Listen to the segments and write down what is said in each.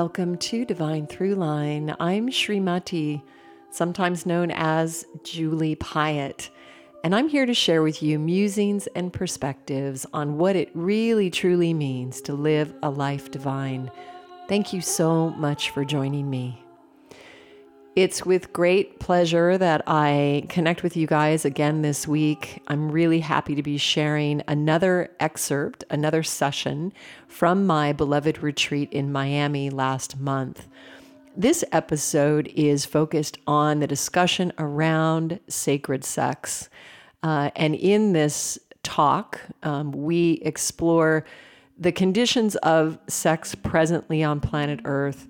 Welcome to Divine Throughline. I'm Srimati, sometimes known as Julie Piatt, and I'm here to share with you musings and perspectives on what it really truly means to live a life divine. Thank you so much for joining me. It's with great pleasure that I connect with you guys again this week. I'm really happy to be sharing another excerpt, another session from my beloved retreat in Miami last month. This episode is focused on the discussion around sacred sex. Uh, and in this talk, um, we explore the conditions of sex presently on planet Earth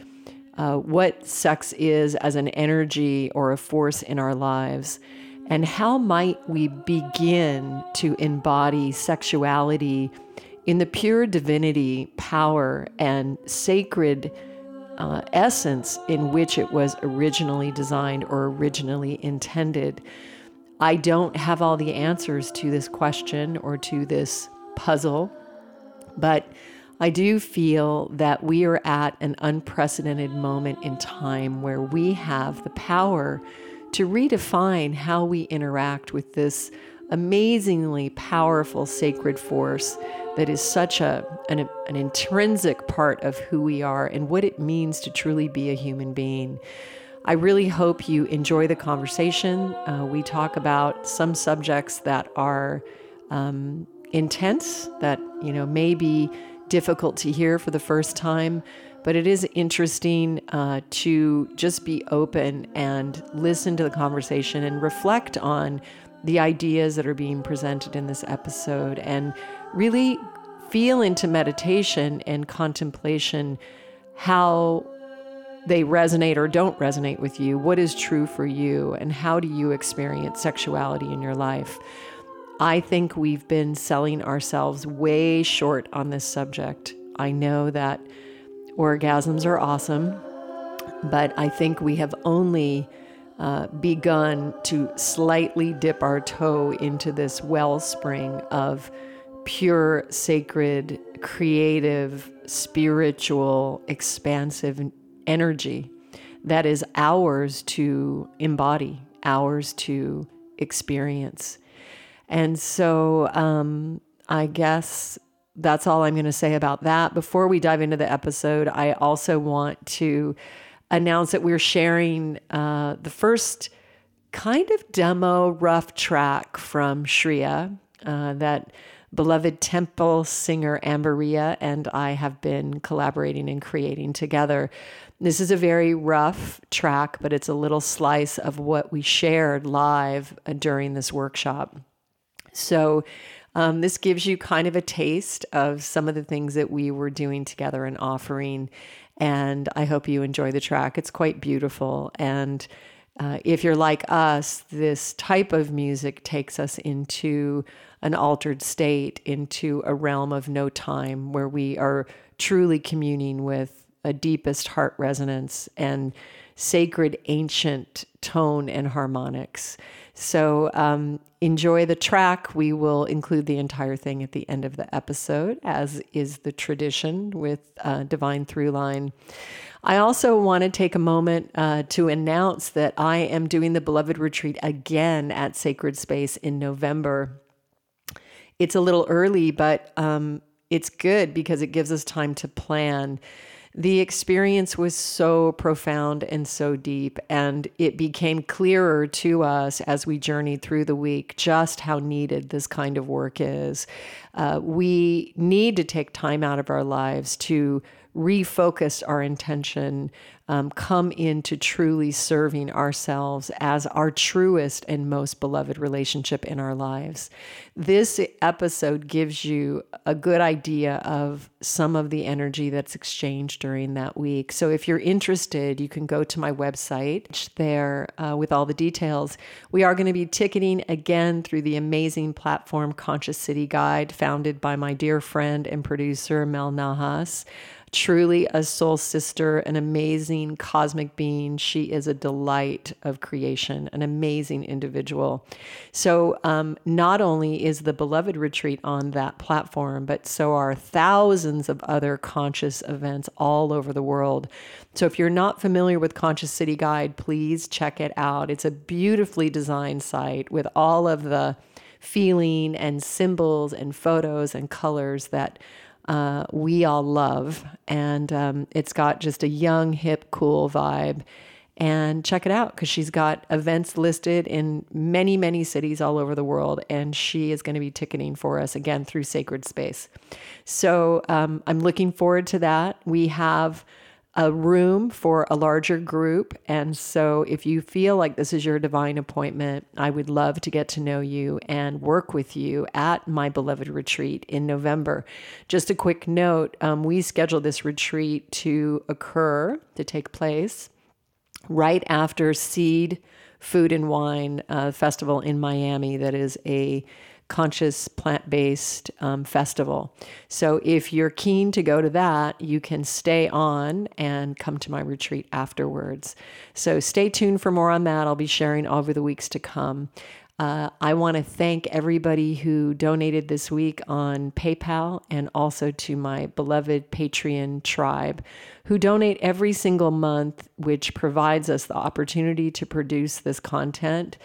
uh, what sex is as an energy or a force in our lives, and how might we begin to embody sexuality in the pure divinity, power, and sacred uh, essence in which it was originally designed or originally intended. I don't have all the answers to this question or to this puzzle, but I do feel that we are at an unprecedented moment in time where we have the power to redefine how we interact with this amazingly powerful sacred force that is such a an, an, intrinsic part of who we are and what it means to truly be a human being. I really hope you enjoy the conversation. Uh, we talk about some subjects that are um, intense, that you know maybe difficult to hear for the first time, but it is interesting uh, to just be open and listen to the conversation and reflect on the ideas that are being presented in this episode and really feel into meditation and contemplation how they resonate or don't resonate with you, what is true for you, and how do you experience sexuality in your life. I think we've been selling ourselves way short on this subject. I know that orgasms are awesome, but I think we have only uh, begun to slightly dip our toe into this wellspring of pure, sacred, creative, spiritual, expansive energy that is ours to embody, ours to experience. And so um, I guess that's all I'm going to say about that. Before we dive into the episode, I also want to announce that we're sharing uh, the first kind of demo rough track from Shriya uh, that beloved temple singer Amberia and I have been collaborating and creating together. This is a very rough track, but it's a little slice of what we shared live uh, during this workshop. So, um, this gives you kind of a taste of some of the things that we were doing together and offering. And I hope you enjoy the track. It's quite beautiful. And uh, if you're like us, this type of music takes us into an altered state, into a realm of no time where we are truly communing with a deepest heart resonance and sacred ancient tone and harmonics. So um, enjoy the track. We will include the entire thing at the end of the episode, as is the tradition with uh, Divine Throughline. I also want to take a moment uh, to announce that I am doing the Beloved Retreat again at Sacred Space in November. It's a little early, but um, it's good because it gives us time to plan the experience was so profound and so deep. And it became clearer to us as we journeyed through the week just how needed this kind of work is. Uh, we need to take time out of our lives to refocus our intention um, come into truly serving ourselves as our truest and most beloved relationship in our lives. This episode gives you a good idea of some of the energy that's exchanged during that week. So if you're interested, you can go to my website there uh, with all the details. We are going to be ticketing again through the amazing platform Conscious City Guide, founded by my dear friend and producer Mel Nahas truly a soul sister, an amazing cosmic being. She is a delight of creation, an amazing individual. So, um, not only is the Beloved Retreat on that platform, but so are thousands of other conscious events all over the world. So, if you're not familiar with Conscious City Guide, please check it out. It's a beautifully designed site with all of the feeling and symbols and photos and colors that uh, we all love. And um, it's got just a young, hip, cool vibe. And check it out because she's got events listed in many, many cities all over the world. And she is going to be ticketing for us again through Sacred Space. So um, I'm looking forward to that. We have a room for a larger group. And so, if you feel like this is your divine appointment, I would love to get to know you and work with you at my beloved retreat in November. Just a quick note um, we scheduled this retreat to occur, to take place right after Seed Food and Wine uh, Festival in Miami, that is a conscious plant based um, festival. So if you're keen to go to that, you can stay on and come to my retreat afterwards. So stay tuned for more on that. I'll be sharing over the weeks to come. Uh, I want to thank everybody who donated this week on PayPal and also to my beloved Patreon tribe who donate every single month, which provides us the opportunity to produce this content.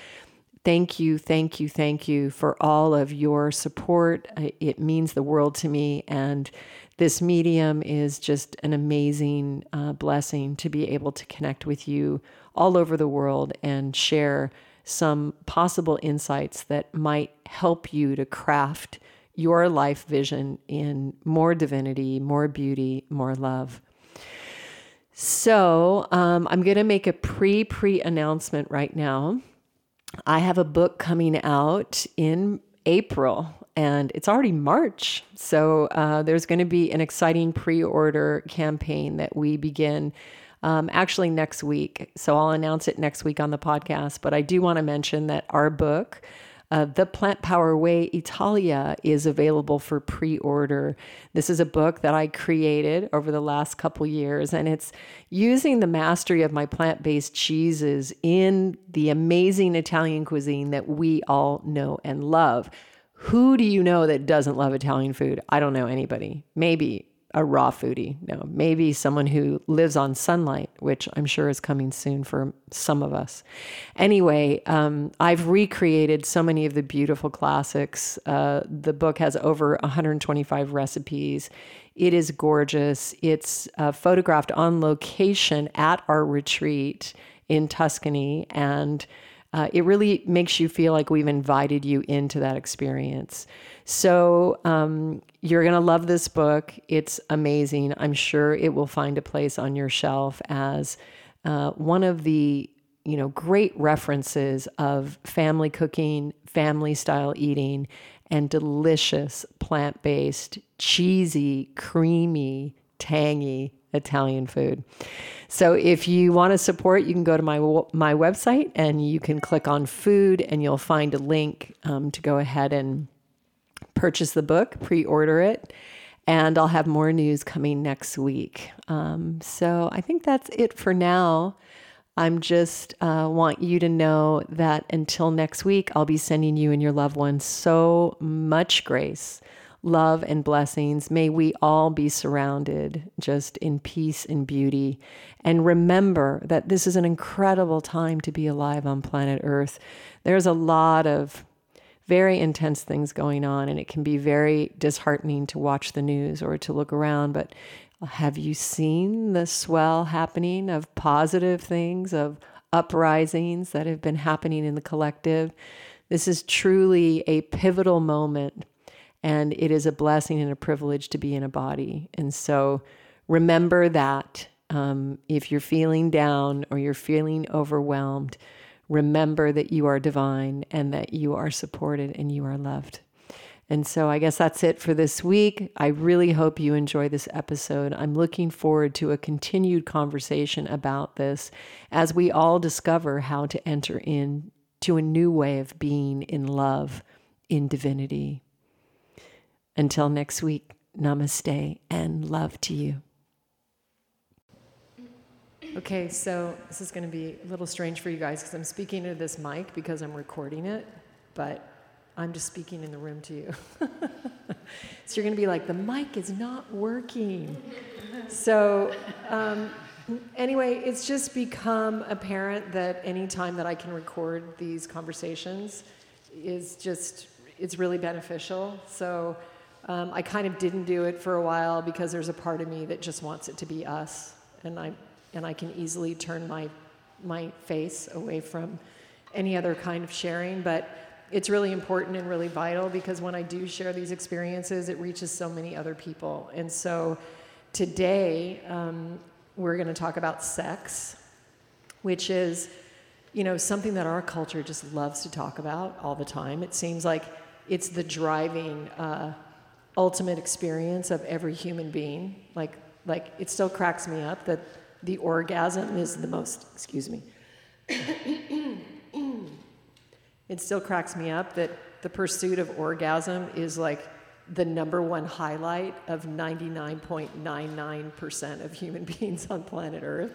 Thank you, thank you, thank you for all of your support. It means the world to me. And this medium is just an amazing uh, blessing to be able to connect with you all over the world and share some possible insights that might help you to craft your life vision in more divinity, more beauty, more love. So, um, I'm going to make a pre pre announcement right now. I have a book coming out in April and it's already March. So uh, there's going to be an exciting pre order campaign that we begin um, actually next week. So I'll announce it next week on the podcast. But I do want to mention that our book, uh, the Plant Power Way Italia is available for pre order. This is a book that I created over the last couple years, and it's using the mastery of my plant based cheeses in the amazing Italian cuisine that we all know and love. Who do you know that doesn't love Italian food? I don't know anybody. Maybe a raw foodie. No, maybe someone who lives on sunlight, which I'm sure is coming soon for some of us. Anyway, um, I've recreated so many of the beautiful classics. Uh, the book has over 125 recipes. It is gorgeous. It's uh, photographed on location at our retreat in Tuscany and uh, it really makes you feel like we've invited you into that experience. So um, you're going to love this book. It's amazing. I'm sure it will find a place on your shelf as uh, one of the you know great references of family cooking, family style eating, and delicious plant based, cheesy, creamy, tangy Italian food. So if you want to support, you can go to my my website and you can click on food, and you'll find a link um, to go ahead and purchase the book, pre-order it, and I'll have more news coming next week. Um, so I think that's it for now. I'm just uh, want you to know that until next week, I'll be sending you and your loved ones so much grace love and blessings. May we all be surrounded just in peace and beauty. And remember that this is an incredible time to be alive on planet Earth. There's a lot of very intense things going on, and it can be very disheartening to watch the news or to look around. But have you seen the swell happening of positive things, of uprisings that have been happening in the collective? This is truly a pivotal moment and it is a blessing and a privilege to be in a body. And so remember that um, if you're feeling down or you're feeling overwhelmed, remember that you are divine and that you are supported and you are loved. And so I guess that's it for this week. I really hope you enjoy this episode. I'm looking forward to a continued conversation about this as we all discover how to enter into a new way of being in love, in divinity. Until next week, namaste and love to you. Okay, so this is going to be a little strange for you guys because I'm speaking to this mic because I'm recording it, but I'm just speaking in the room to you. so you're going to be like, the mic is not working. so, um, anyway, it's just become apparent that any time that I can record these conversations is just, it's really beneficial. So, um, I kind of didn't do it for a while because there's a part of me that just wants it to be us, and I and I can easily turn my my face away from any other kind of sharing. But it's really important and really vital because when I do share these experiences, it reaches so many other people. And so today um, we're going to talk about sex, which is you know something that our culture just loves to talk about all the time. It seems like it's the driving. Uh, ultimate experience of every human being. Like, like it still cracks me up that the orgasm is the most, excuse me. it still cracks me up that the pursuit of orgasm is like the number one highlight of 99.99% of human beings on planet Earth.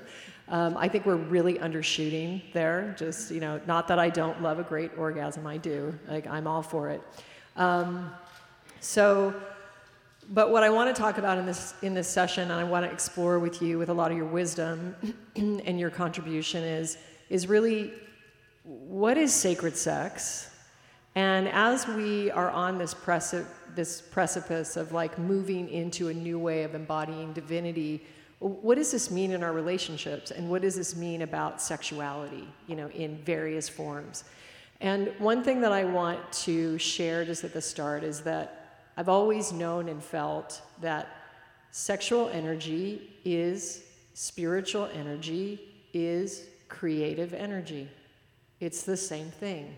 Um, I think we're really undershooting there. Just, you know, not that I don't love a great orgasm, I do. Like, I'm all for it. Um, so, but what I want to talk about in this in this session, and I want to explore with you with a lot of your wisdom and your contribution is is really what is sacred sex, and as we are on this preci- this precipice of like moving into a new way of embodying divinity, what does this mean in our relationships, and what does this mean about sexuality? You know, in various forms. And one thing that I want to share just at the start is that I've always known and felt that sexual energy is spiritual energy, is creative energy. It's the same thing.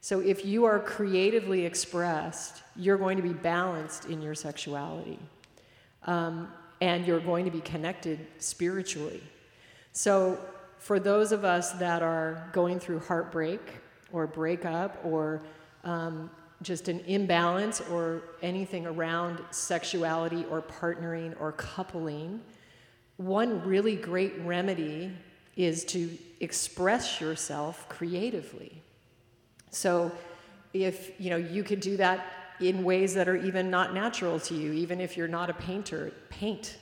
So if you are creatively expressed, you're going to be balanced in your sexuality. Um, and you're going to be connected spiritually. So, for those of us that are going through heartbreak or breakup or um, just an imbalance or anything around sexuality or partnering or coupling, one really great remedy is to express yourself creatively. So if you know you could do that in ways that are even not natural to you, even if you're not a painter, paint.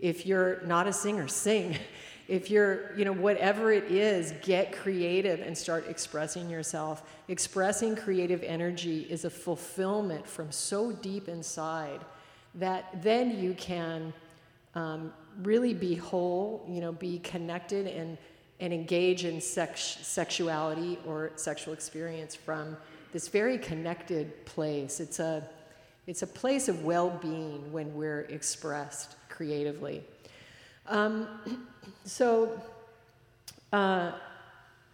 If you're not a singer, sing. if you're, you know, whatever it is, get creative and start expressing yourself. Expressing creative energy is a fulfillment from so deep inside that then you can um, really be whole, you know, be connected and, and engage in sex, sexuality or sexual experience from this very connected place. It's a, it's a place of well being when we're expressed creatively. Um, so, uh,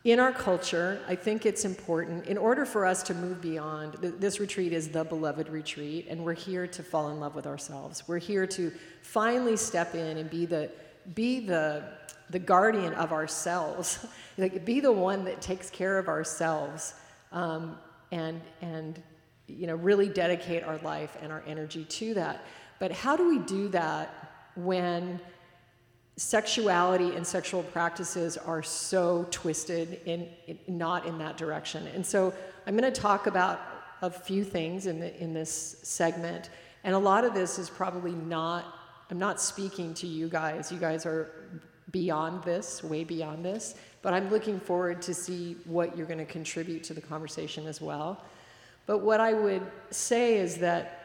in our culture, I think it's important, in order for us to move beyond, this retreat is the beloved retreat, and we're here to fall in love with ourselves. We're here to finally step in and be the, be the, the guardian of ourselves, like be the one that takes care of ourselves, um, and, and you know, really dedicate our life and our energy to that. But how do we do that when sexuality and sexual practices are so twisted in, in, not in that direction. And so I'm going to talk about a few things in, the, in this segment. And a lot of this is probably not, I'm not speaking to you guys. You guys are beyond this, way beyond this. But I'm looking forward to see what you're going to contribute to the conversation as well. But what I would say is that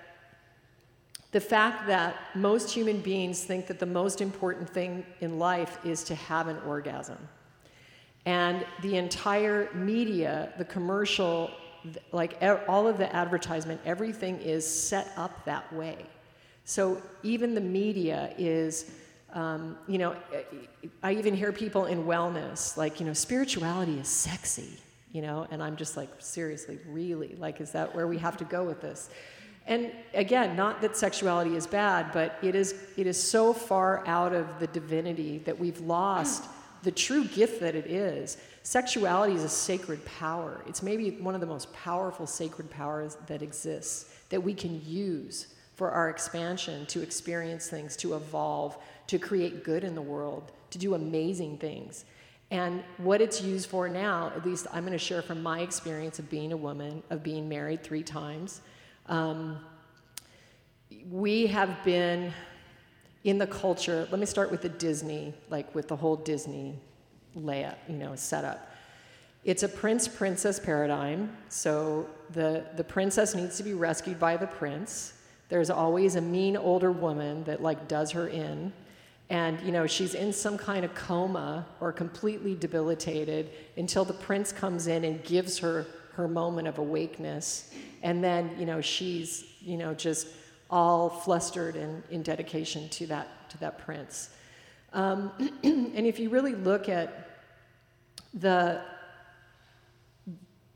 the fact that most human beings think that the most important thing in life is to have an orgasm. And the entire media, the commercial, like all of the advertisement, everything is set up that way. So even the media is, um, you know, I even hear people in wellness, like, you know, spirituality is sexy, you know, and I'm just like, seriously, really? Like, is that where we have to go with this? And again, not that sexuality is bad, but it is, it is so far out of the divinity that we've lost the true gift that it is. Sexuality is a sacred power. It's maybe one of the most powerful sacred powers that exists that we can use for our expansion, to experience things, to evolve, to create good in the world, to do amazing things. And what it's used for now, at least I'm going to share from my experience of being a woman, of being married three times. Um, we have been in the culture, let me start with the Disney, like with the whole Disney layout, you know, setup. It's a prince princess paradigm. So the, the princess needs to be rescued by the prince. There's always a mean older woman that like does her in. And you know, she's in some kind of coma or completely debilitated until the prince comes in and gives her her moment of awakeness. And then, you know, she's, you know, just all flustered and in dedication to that to that prince. Um, and if you really look at the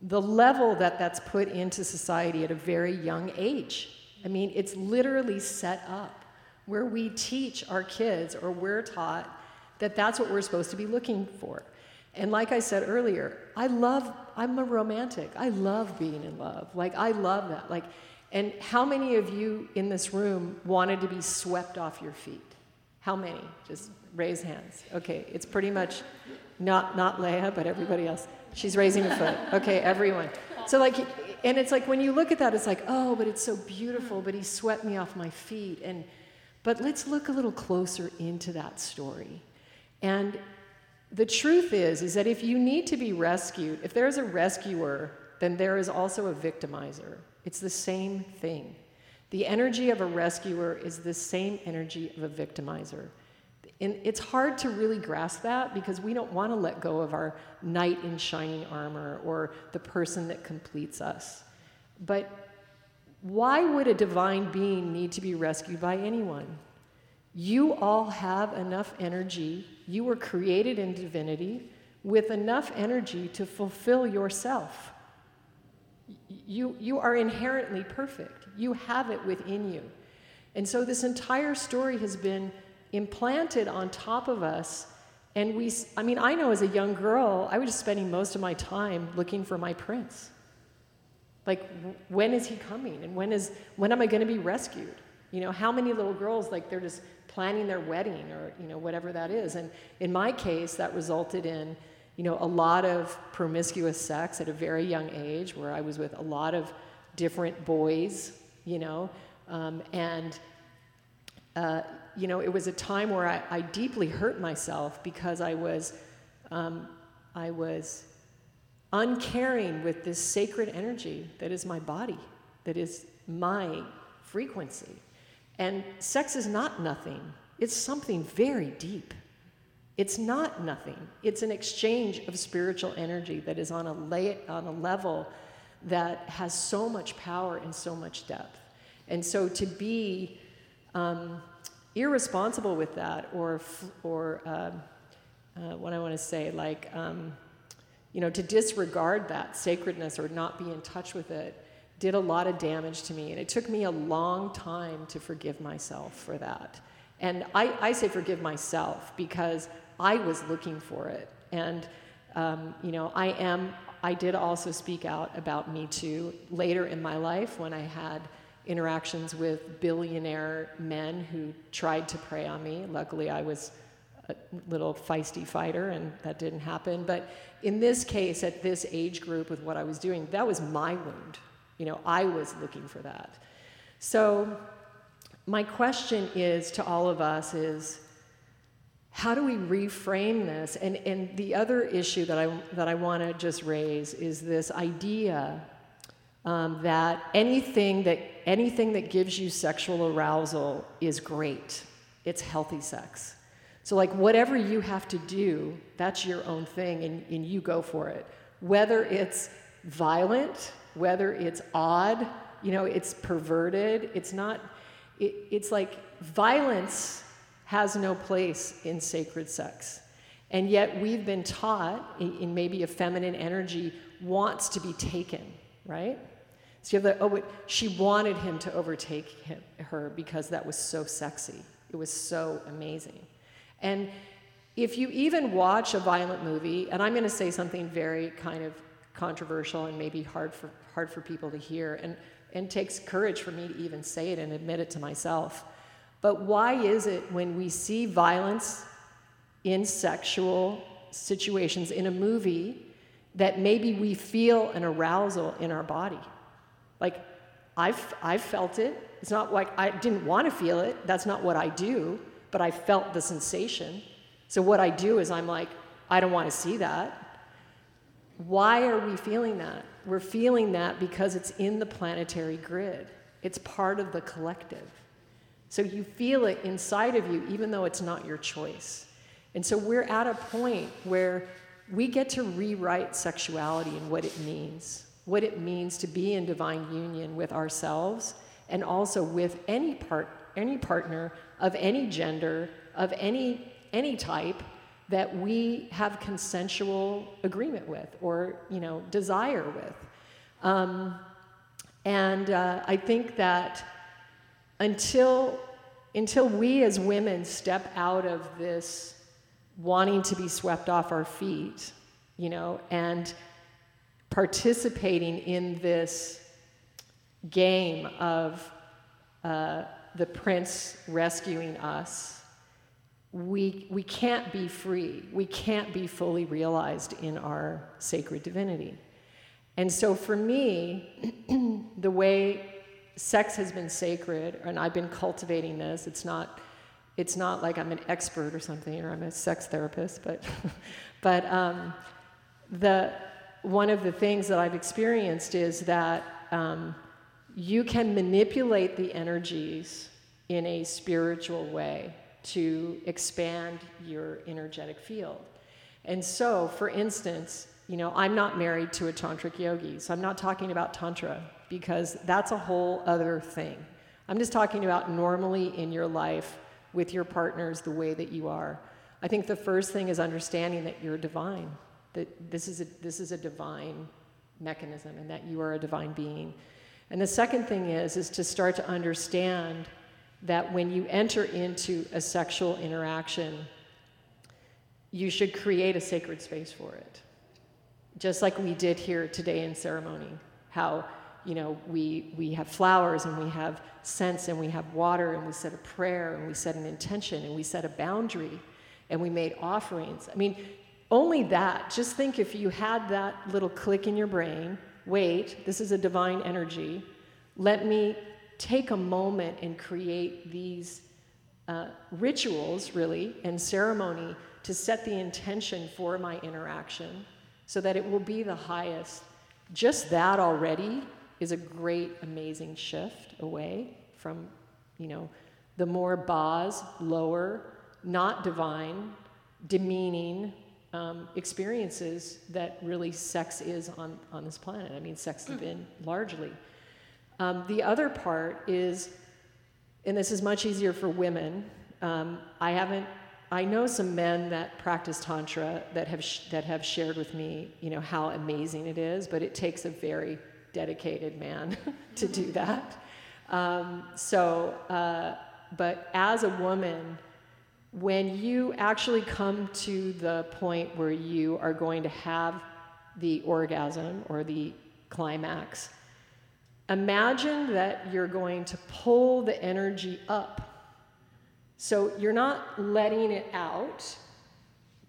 the level that that's put into society at a very young age. I mean, it's literally set up where we teach our kids or we're taught that that's what we're supposed to be looking for. And like I said earlier, I love, I'm a romantic. I love being in love. Like, I love that. Like, and how many of you in this room wanted to be swept off your feet? How many? Just raise hands. Okay, it's pretty much not, not Leah, but everybody else. She's raising a foot. Okay, everyone. So, like, and it's like when you look at that, it's like, oh, but it's so beautiful, but he swept me off my feet. And, but let's look a little closer into that story. And the truth is, is that if you need to be rescued, if there's a rescuer, then there is also a victimizer. It's the same thing. The energy of a rescuer is the same energy of a victimizer. And it's hard to really grasp that because we don't want to let go of our knight in shining armor or the person that completes us. But why would a divine being need to be rescued by anyone? You all have enough energy. You were created in divinity with enough energy to fulfill yourself. You, you are inherently perfect. You have it within you. And so this entire story has been implanted on top of us. And we, I mean, I know as a young girl, I was spending most of my time looking for my prince. Like, when is he coming? And when is, when am I going to be rescued? You know, how many little girls, like, they're just planning their wedding or, you know, whatever that is. And in my case, that resulted in, you know, a lot of promiscuous sex at a very young age where I was with a lot of different boys, you know, um, and, uh, you know, it was a time where I, I deeply hurt myself because I was, um, I was uncaring with this sacred energy that is my body, that is my frequency. And sex is not nothing, it's something very deep. It's not nothing. It's an exchange of spiritual energy that is on a, lay, on a level that has so much power and so much depth. And so to be um, irresponsible with that, or, or um, uh, what I want to say, like, um, you know, to disregard that sacredness or not be in touch with it did a lot of damage to me. And it took me a long time to forgive myself for that. And I, I say forgive myself because I was looking for it. And, um, you know, I am, I did also speak out about Me Too later in my life when I had interactions with billionaire men who tried to prey on me. Luckily, I was a little feisty fighter and that didn't happen. But in this case, at this age group with what I was doing, that was my wound. You know, I was looking for that. So, my question is to all of us is how do we reframe this? And, and the other issue that I, that I want to just raise is this idea um, that anything that anything that gives you sexual arousal is great. It's healthy sex. So like whatever you have to do, that's your own thing, and, and you go for it. Whether it's violent, whether it's odd, you know, it's perverted. It's not. It, it's like violence has no place in sacred sex. And yet we've been taught in, in maybe a feminine energy wants to be taken, right? So you have the, oh, she wanted him to overtake him, her because that was so sexy. It was so amazing. And if you even watch a violent movie, and I'm going to say something very kind of controversial and maybe hard for, hard for people to hear, and, and takes courage for me to even say it and admit it to myself. But why is it when we see violence in sexual situations in a movie that maybe we feel an arousal in our body. Like, I've, I've felt it. It's not like I didn't want to feel it. That's not what I do, but I felt the sensation. So, what I do is I'm like, I don't want to see that. Why are we feeling that? We're feeling that because it's in the planetary grid, it's part of the collective. So, you feel it inside of you, even though it's not your choice. And so, we're at a point where we get to rewrite sexuality and what it means what it means to be in divine union with ourselves and also with any part any partner of any gender of any any type that we have consensual agreement with or you know desire with. Um, and uh, i think that until until we as women step out of this wanting to be swept off our feet you know and participating in this game of uh, the prince rescuing us, we, we can't be free. We can't be fully realized in our sacred divinity. And so for me, the way sex has been sacred, and I've been cultivating this, it's not, it's not like I'm an expert or something, or I'm a sex therapist, but, but um, the, one of the things that I've experienced is that um, you can manipulate the energies in a spiritual way to expand your energetic field. And so, for instance, you know, I'm not married to a tantric yogi, so I'm not talking about tantra because that's a whole other thing. I'm just talking about normally in your life with your partners the way that you are. I think the first thing is understanding that you're divine that this is a, this is a divine mechanism and that you are a divine being. And the second thing is is to start to understand that when you enter into a sexual interaction, you should create a sacred space for it. Just like we did here today in ceremony, how you know we we have flowers and we have scents and we have water and we said a prayer and we set an intention and we set a boundary and we made offerings. I mean, only that, just think if you had that little click in your brain wait, this is a divine energy. Let me take a moment and create these uh, rituals, really, and ceremony to set the intention for my interaction so that it will be the highest. Just that already is a great, amazing shift away from, you know, the more bas, lower, not divine, demeaning, um, experiences that really sex is on, on this planet. I mean, sex has been largely. Um, the other part is, and this is much easier for women. Um, I haven't. I know some men that practice tantra that have sh- that have shared with me, you know, how amazing it is. But it takes a very dedicated man to do that. Um, so, uh, but as a woman, when you actually come to the point where you are going to have the orgasm or the climax, imagine that you're going to pull the energy up. So you're not letting it out.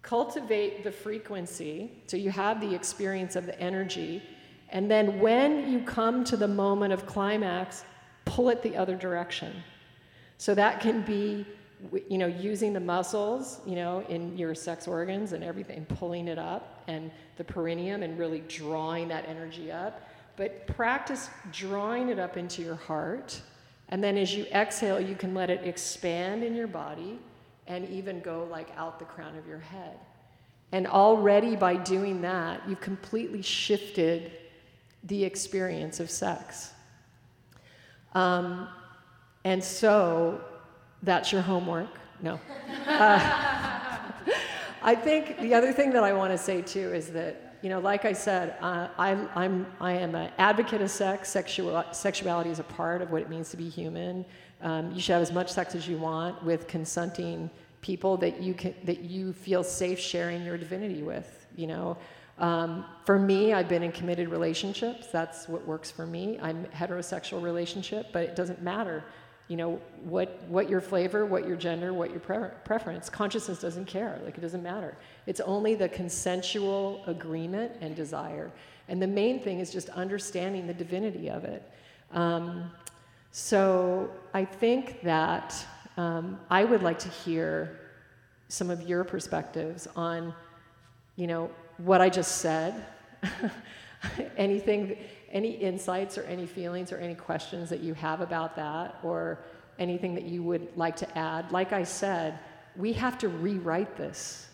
Cultivate the frequency so you have the experience of the energy. And then when you come to the moment of climax, pull it the other direction. So that can be you know, using the muscles, you know, in your sex organs and everything, pulling it up, and the perineum, and really drawing that energy up. But practice drawing it up into your heart, and then as you exhale, you can let it expand in your body, and even go like out the crown of your head. And already by doing that, you've completely shifted the experience of sex. Um, and so that's your homework. No. Uh, I think the other thing that I want to say too is that, you know, like I said, uh, I'm, I'm, I am an advocate of sex. Sexual, sexuality is a part of what it means to be human. Um, you should have as much sex as you want with consenting people that you, can, that you feel safe sharing your divinity with, you know. Um, for me, I've been in committed relationships. That's what works for me. I'm heterosexual relationship, but it doesn't matter you know what what your flavor what your gender what your pre- preference. Consciousness doesn't care. Like it doesn't matter. It's only the consensual agreement and desire. And the main thing is just understanding the divinity of it. Um, so i think that um, i would like to hear some of your perspectives on you know what i just said anything any insights or any feelings or any questions that you have about that or anything that you would like to add. Like I said, we have to rewrite this.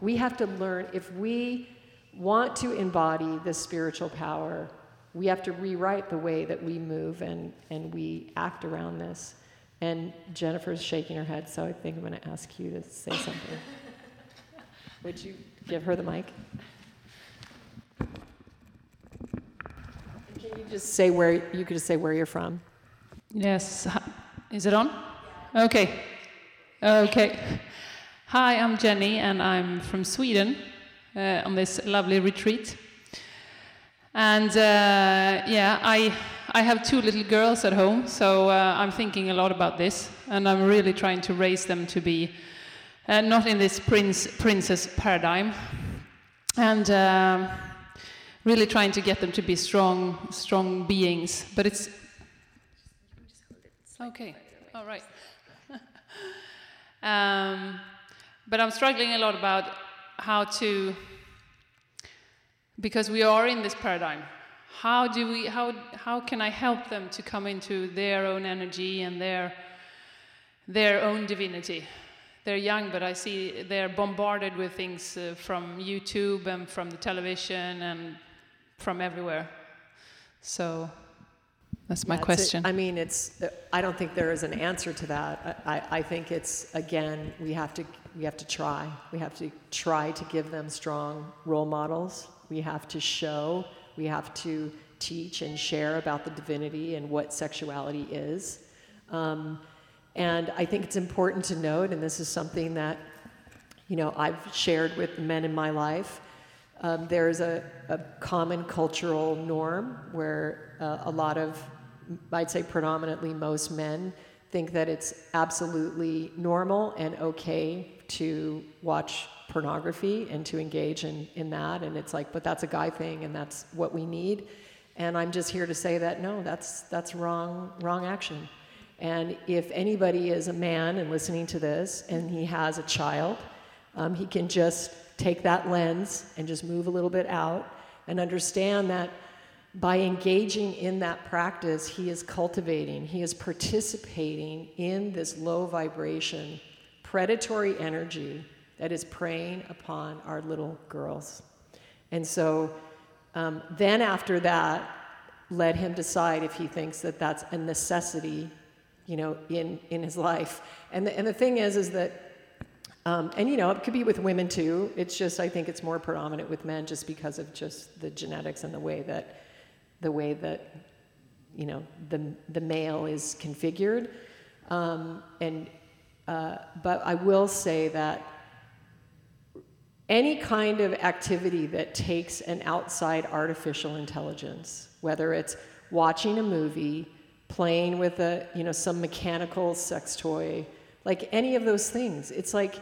We have to learn, if we want to embody this spiritual power, we have to rewrite the way that we move and, and we act around this. And Jennifer's shaking her head, so I think I'm going to ask you to say something. Would you give her the mic? You just say where you could just say where you're from? Yes. Is it on? Okay. Okay. Hi, I'm Jenny, and I'm from Sweden uh, on this lovely retreat. And uh, yeah, I I have two little girls at home, so uh, I'm thinking a lot about this, and I'm really trying to raise them to be uh, not in this prince princess paradigm. And um, really trying to get them to be strong, strong beings. But it's okay. All right. um, but I'm struggling a lot about how to, because we are in this paradigm. How do we? How how can I help them to come into their own energy and their their own divinity? They're young, but I see they're bombarded with things uh, from YouTube and from the television and from everywhere. So that's my yeah, question. I mean, it's. I don't think there is an answer to that. I, I think it's again we have to we have to try. We have to try to give them strong role models. We have to show. We have to teach and share about the divinity and what sexuality is. Um, and I think it's important to note, and this is something that you know I've shared with men in my life um, there's a, a, common cultural norm where uh, a lot of, I'd say predominantly most men, think that it's absolutely normal and okay to watch pornography and to engage in, in that. And it's like, but that's a guy thing and that's what we need. And I'm just here to say that no, that's, that's wrong, wrong action. And if anybody is a man and listening to this and he has a child, um, he can just take that lens and just move a little bit out and understand that by engaging in that practice, he is cultivating, he is participating in this low vibration, predatory energy that is preying upon our little girls. And so um, then after that, let him decide if he thinks that that's a necessity, you know, in, in his life. And the, and the thing is, is that um, and you know, it could be with women too. It's just I think it's more predominant with men just because of just the genetics and the way that the way that you know the the male is configured. Um, and uh, but I will say that any kind of activity that takes an outside artificial intelligence, whether it's watching a movie, playing with a you know some mechanical sex toy, like any of those things, it's like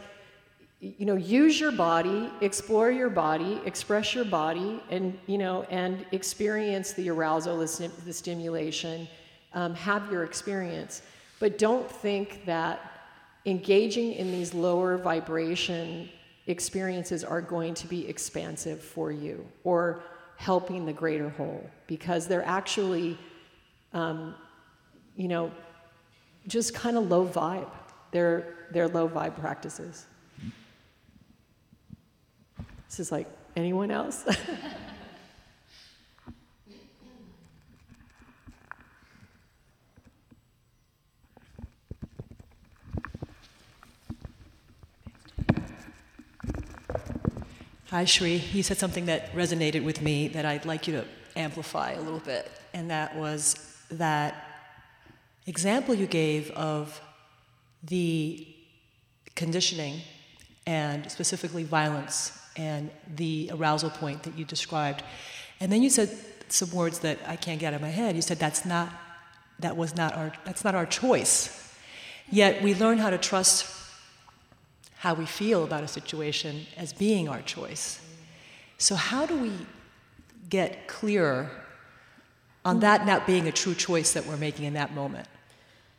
you know use your body explore your body express your body and you know and experience the arousal the, stimulation um, have your experience. But don't think that engaging in these lower vibration experiences are going to be expansive for you or helping the greater whole because they're actually um, you know just kind of low vibe. They're, they're low vibe practices this is like, anyone else? Hi, Shri. You said something that resonated with me that I'd like you to amplify a little bit, and that was that example you gave of the conditioning and specifically violence and the arousal point that you described. And then you said some words that I can't get out of my head. You said that's not that was not our, that's not our choice. Yet we learn how to trust how we feel about a situation as being our choice. So, how do we get clearer on mm. that not being a true choice that we're making in that moment?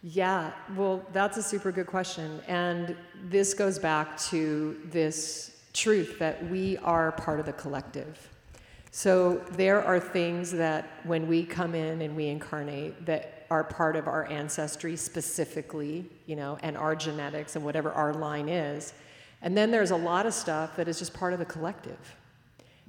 Yeah, well, that's a super good question. And this goes back to this truth that we are part of the collective. So there are things that when we come in and we incarnate that are part of our ancestry specifically, you know, and our genetics and whatever our line is. And then there's a lot of stuff that is just part of the collective.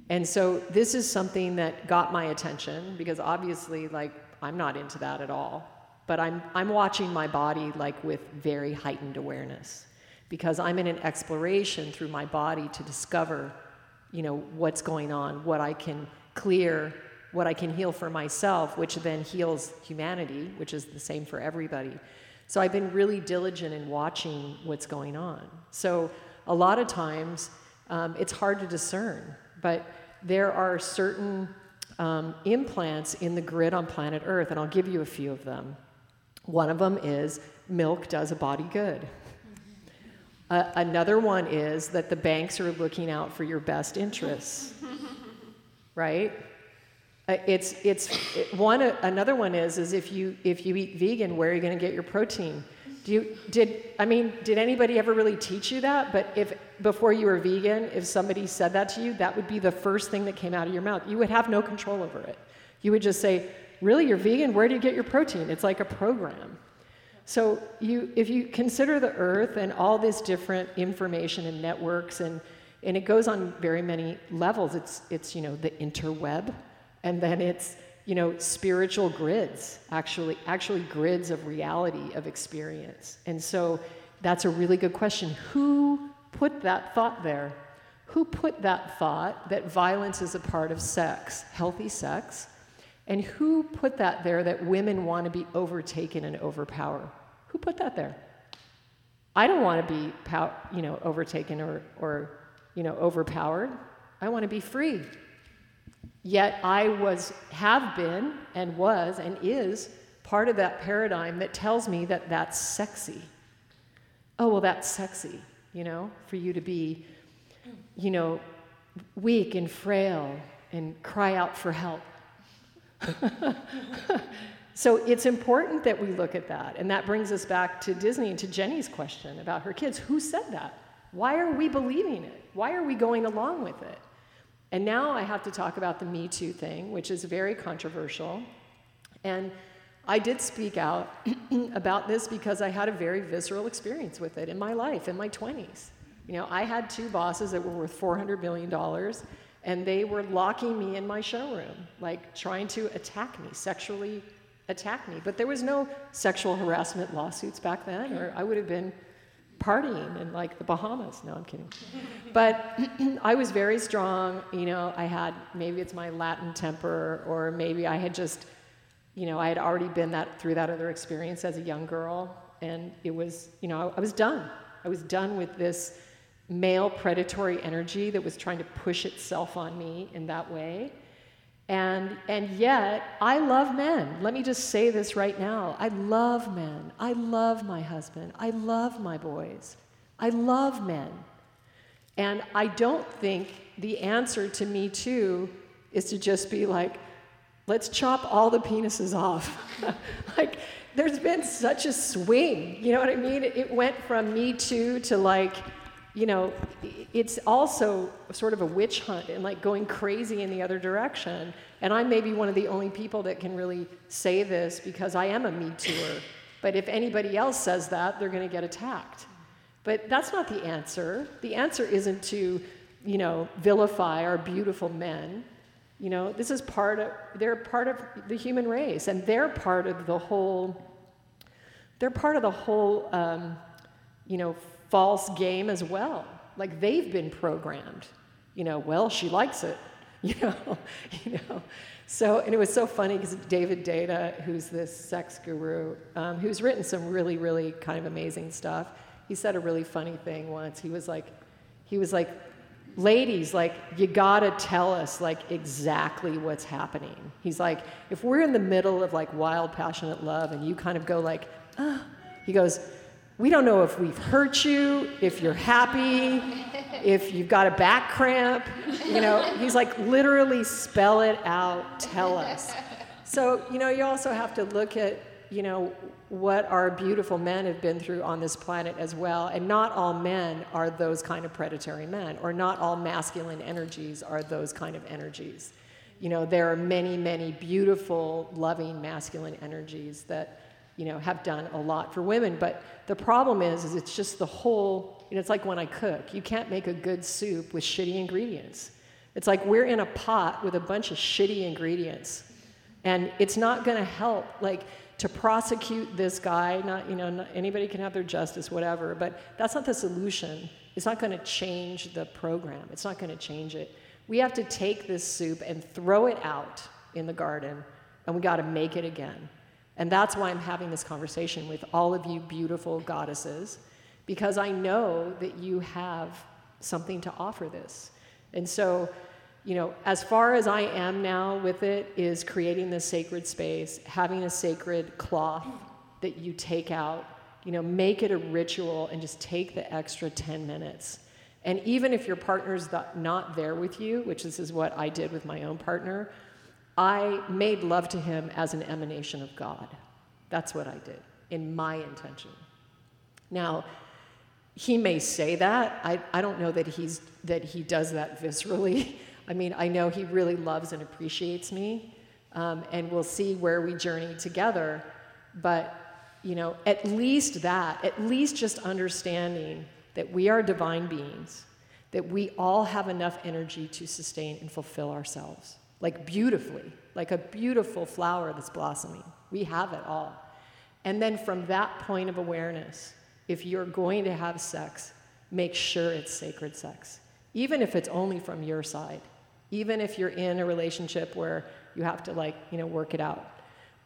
And so this is something that got my attention because obviously like I'm not into that at all. But I'm I'm watching my body like with very heightened awareness because I'm in an exploration through my body to discover you know, what's going on, what I can clear, what I can heal for myself, which then heals humanity, which is the same for everybody. So I've been really diligent in watching what's going on. So a lot of times um, it's hard to discern, but there are certain um, implants in the grid on planet Earth, and I'll give you a few of them. One of them is milk does a body good. Uh, another one is that the banks are looking out for your best interests, right? Uh, it's it's it, one. Uh, another one is is if you if you eat vegan, where are you going to get your protein? Do you did I mean did anybody ever really teach you that? But if before you were vegan, if somebody said that to you, that would be the first thing that came out of your mouth. You would have no control over it. You would just say, "Really, you're vegan? Where do you get your protein?" It's like a program. So you, if you consider the Earth and all this different information and networks, and, and it goes on very many levels. It's, it's you know, the interweb, and then it's you know, spiritual grids, actually, actually grids of reality, of experience. And so that's a really good question. Who put that thought there? Who put that thought that violence is a part of sex, healthy sex? And who put that there that women want to be overtaken and overpowered? Who put that there? I don't want to be, pow- you know, overtaken or, or, you know, overpowered. I want to be free. Yet I was, have been, and was, and is part of that paradigm that tells me that that's sexy. Oh, well, that's sexy, you know, for you to be, you know, weak and frail and cry out for help. So it's important that we look at that. And that brings us back to Disney and to Jenny's question about her kids. Who said that? Why are we believing it? Why are we going along with it? And now I have to talk about the Me Too thing, which is very controversial. And I did speak out about this because I had a very visceral experience with it in my life, in my 20s. You know, I had two bosses that were worth $400 million, and they were locking me in my showroom, like trying to attack me sexually, attack me. But there was no sexual harassment lawsuits back then, or I would have been partying in like the Bahamas. No, I'm kidding. But I was very strong. You know, I had maybe it's my Latin temper, or maybe I had just, you know, I had already been that through that other experience as a young girl, and it was, you know, I was done. I was done with this male predatory energy that was trying to push itself on me in that way. And, and yet, I love men. Let me just say this right now. I love men. I love my husband. I love my boys. I love men. And I don't think the answer to me too is to just be like, let's chop all the penises off. like, there's been such a swing. You know what I mean? It went from me too to like, you know, it's also sort of a witch hunt and like going crazy in the other direction. And I may be one of the only people that can really say this because I am a Me Tooer. But if anybody else says that, they're going to get attacked. But that's not the answer. The answer isn't to, you know, vilify our beautiful men. You know, this is part of, they're part of the human race, and they're part of the whole, they're part of the whole, um, you know, false game as well. Like they've been programmed. You know, well, she likes it. You know, you know. So, and it was so funny because David Deida, who's this sex guru, um, who's written some really, really kind of amazing stuff. He said a really funny thing once. He was like, he was like, ladies, like, you gotta tell us, like, exactly what's happening. He's like, if we're in the middle of like wild, passionate love and you kind of go, like, ah, he goes, we don't know if we've hurt you, if you're happy, if you've got a back cramp. You know, he's like, literally spell it out, tell us. So, you know, you also have to look at, you know, what our beautiful men have been through on this planet as well. And not all men are those kind of predatory men, or not all masculine energies are those kind of energies. You know, there are many, many beautiful, loving masculine energies that you know, have done a lot for women. But the problem is, is it's just the whole, you know, it's like when I cook. You can't make a good soup with shitty ingredients. It's like we're in a pot with a bunch of shitty ingredients. And it's not going to help, like, to prosecute this guy. Not, you know, not, anybody can have their justice, whatever. But that's not the solution. It's not going to change the program. It's not going to change it. We have to take this soup and throw it out in the garden, and we got to make it again. And that's why I'm having this conversation with all of you beautiful goddesses, because I know that you have something to offer this. And so, you know, as far as I am now with it, is creating this sacred space, having a sacred cloth that you take out, you know, make it a ritual and just take the extra 10 minutes. And even if your partner's not there with you, which this is what I did with my own partner, I made love to him as an emanation of God. That's what I did in my intention. Now, he may say that. I, I don't know that, he's, that he does that viscerally. I mean, I know he really loves and appreciates me, um, and we'll see where we journey together. But, you know, at least that, at least just understanding that we are divine beings, that we all have enough energy to sustain and fulfill ourselves like beautifully, like a beautiful flower that's blossoming. We have it all. And then from that point of awareness, if you're going to have sex, make sure it's sacred sex, even if it's only from your side, even if you're in a relationship where you have to, like, you know, work it out.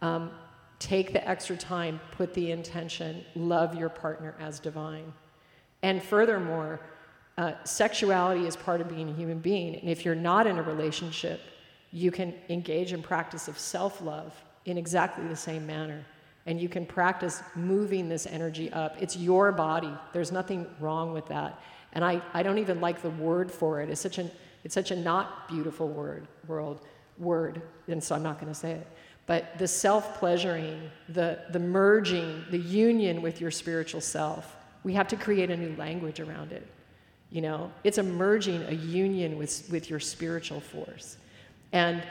Um, take the extra time, put the intention, love your partner as divine. And furthermore, uh, sexuality is part of being a human being. And if you're not in a relationship, you can engage in practice of self love in exactly the same manner. And you can practice moving this energy up. It's your body. There's nothing wrong with that. And I, I don't even like the word for it. It's such, an, it's such a not beautiful word, world, word, and so I'm not going to say it. But the self pleasuring, the, the merging, the union with your spiritual self, we have to create a new language around it. You know, it's a merging, a union with, with your spiritual force. And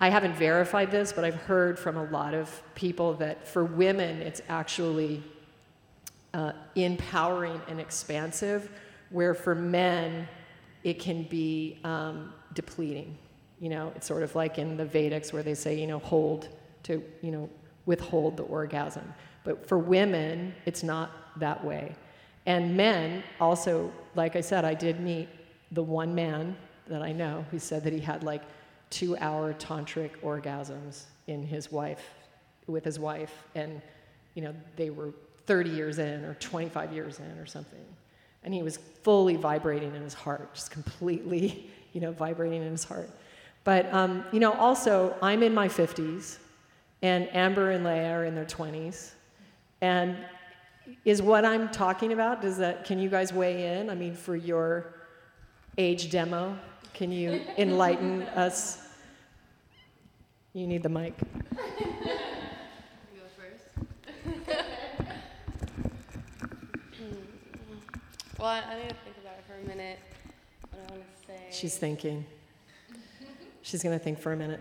I haven't verified this, but I've heard from a lot of people that for women, it's actually uh, empowering and expansive, where for men, it can be um, depleting. You know, it's sort of like in the Vedics where they say, you know, hold to, you know, withhold the orgasm. But for women, it's not that way. And men also, like I said, I did meet the one man that I know who said that he had like two hour tantric orgasms in his wife with his wife and you know they were 30 years in or 25 years in or something. And he was fully vibrating in his heart just completely you know vibrating in his heart. But um, you know also i'm in my 50s and amber and leah are in their 20s and is what i'm talking about does that can you guys weigh in? I mean for your age demo can you enlighten us? You need the mic. well, I, I need to think about it for a minute. What I want to say. She's thinking. She's going to think for a minute.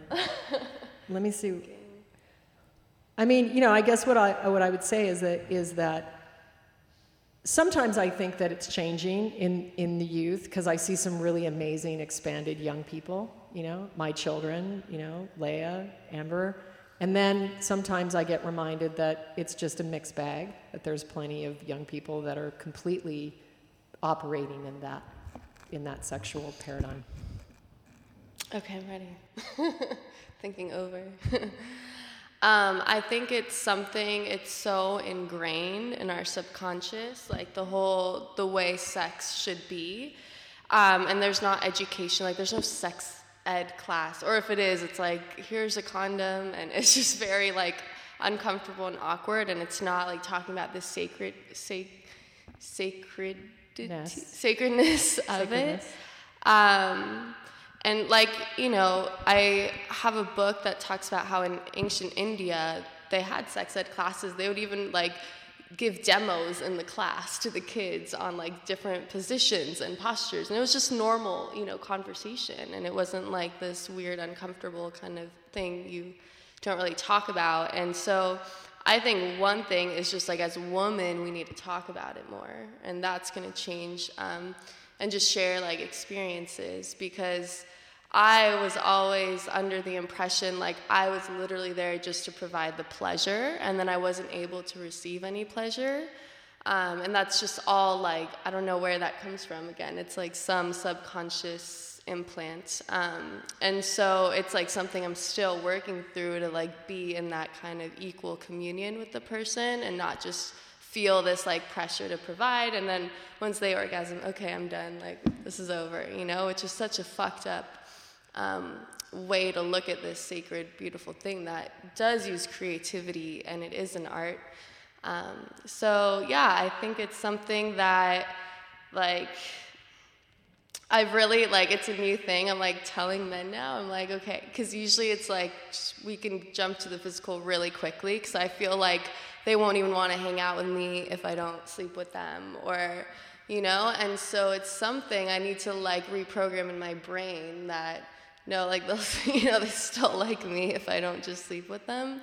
Let me see. I mean, you know, I guess what I, what I would say is that, is that sometimes I think that it's changing in, in the youth because I see some really amazing, expanded young people, you know, my children, you know, Leah, Amber. And then sometimes I get reminded that it's just a mixed bag, that there's plenty of young people that are completely operating in that, in that sexual paradigm. Okay, I'm ready. Thinking over. Um, I think it's something, it's so ingrained in our subconscious, like the whole, the way sex should be. Um, and there's not education, like there's no sex ed class. Or if it is, it's like, here's a condom, and it's just very like uncomfortable and awkward, and it's not like talking about the sacred, sac- sacred, sacredness of it. Um, and like, you know, I have a book that talks about how in ancient India, they had sex ed classes. They would even like give demos in the class to the kids on like different positions and postures. And it was just normal you know conversation. And it wasn't like this weird uncomfortable kind of thing you don't really talk about. And so i think one thing is just like as women we need to talk about it more. And that's going to change um, and just share like experiences because I was always under the impression like I was literally there just to provide the pleasure, and then I wasn't able to receive any pleasure. Um, and that's just all like, I don't know where that comes from again. It's like some subconscious implant. Um, and so it's like something I'm still working through to like be in that kind of equal communion with the person and not just feel this like pressure to provide. And then once they orgasm, okay, I'm done. Like, this is over, you know, which is such a fucked up um, way to look at this sacred, beautiful thing that does use creativity and it is an art. Um, so yeah, I think it's something that like I've really like it's a new thing. I'm like telling men now. I'm like okay, because usually it's like we can jump to the physical really quickly because I feel like they won't even want to hang out with me if I don't sleep with them or you know. And so it's something I need to like reprogram in my brain that no, like they'll, you know, they still like me if I don't just sleep with them.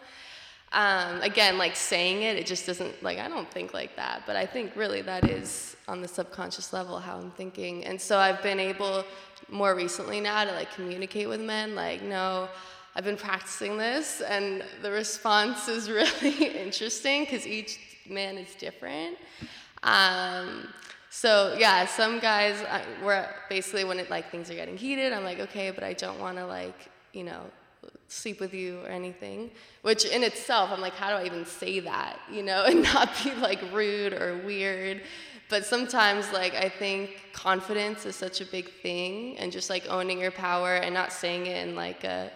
Um, again, like saying it, it just doesn't, like, I don't think like that, but I think really that is on the subconscious level how I'm thinking. And so I've been able more recently now to like communicate with men, like, no, I've been practicing this, and the response is really interesting because each man is different. Um, so yeah, some guys I, were basically when it like things are getting heated, I'm like, okay, but I don't want to like you know sleep with you or anything. Which in itself, I'm like, how do I even say that, you know, and not be like rude or weird. But sometimes, like, I think confidence is such a big thing, and just like owning your power and not saying it in like a,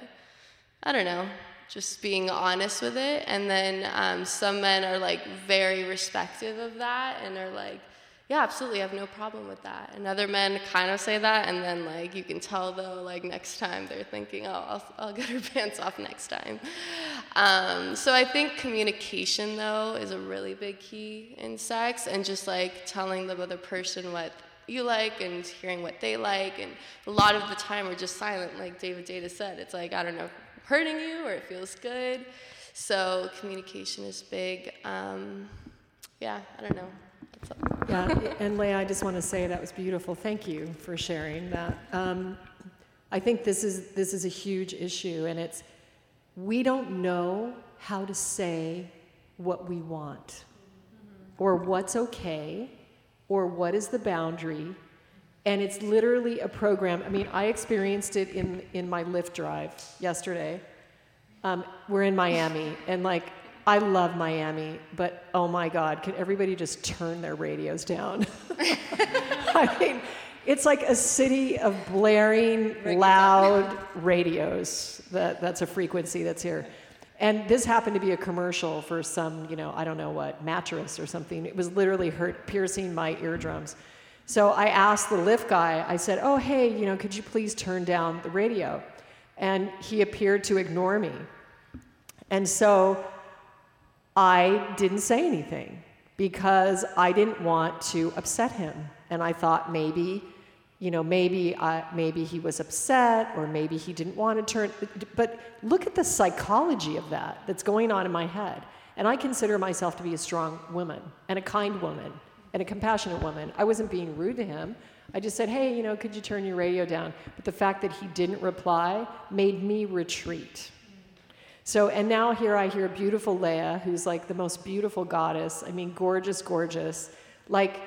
I don't know, just being honest with it. And then um, some men are like very respective of that and are like, yeah, absolutely, I have no problem with that. And other men kind of say that, and then like you can tell though, like next time they're thinking, oh, I'll, I'll get her pants off next time. Um, so I think communication though is a really big key in sex, and just like telling the other person what you like and hearing what they like. And a lot of the time we're just silent, like David Deida said. It's like I don't know, if I'm hurting you or it feels good. So communication is big. Um, yeah, I don't know. Yeah, and Leah, I just want to say that was beautiful. Thank you for sharing that. Um, I think this is this is a huge issue, and it's we don't know how to say what we want, or what's okay, or what is the boundary, and it's literally a program. I mean, I experienced it in in my Lyft drive yesterday. Um, we're in Miami, and like I love Miami, but oh my God, can everybody just turn their radios down? I mean, it's like a city of blaring, loud radios. That, that's a frequency that's here. And this happened to be a commercial for some, you know, I don't know what, mattress or something. It was literally hurt, piercing my eardrums. So I asked the Lyft guy, I said, oh, hey, you know, could you please turn down the radio? And he appeared to ignore me. And so I didn't say anything because I didn't want to upset him. And I thought maybe, you know, maybe, I, maybe he was upset or maybe he didn't want to turn. But look at the psychology of that that's going on in my head. And I consider myself to be a strong woman and a kind woman and a compassionate woman. I wasn't being rude to him. I just said, hey, you know, could you turn your radio down? But the fact that he didn't reply made me retreat. So, and now here I hear beautiful Leah, who's like the most beautiful goddess. I mean, gorgeous, gorgeous. Like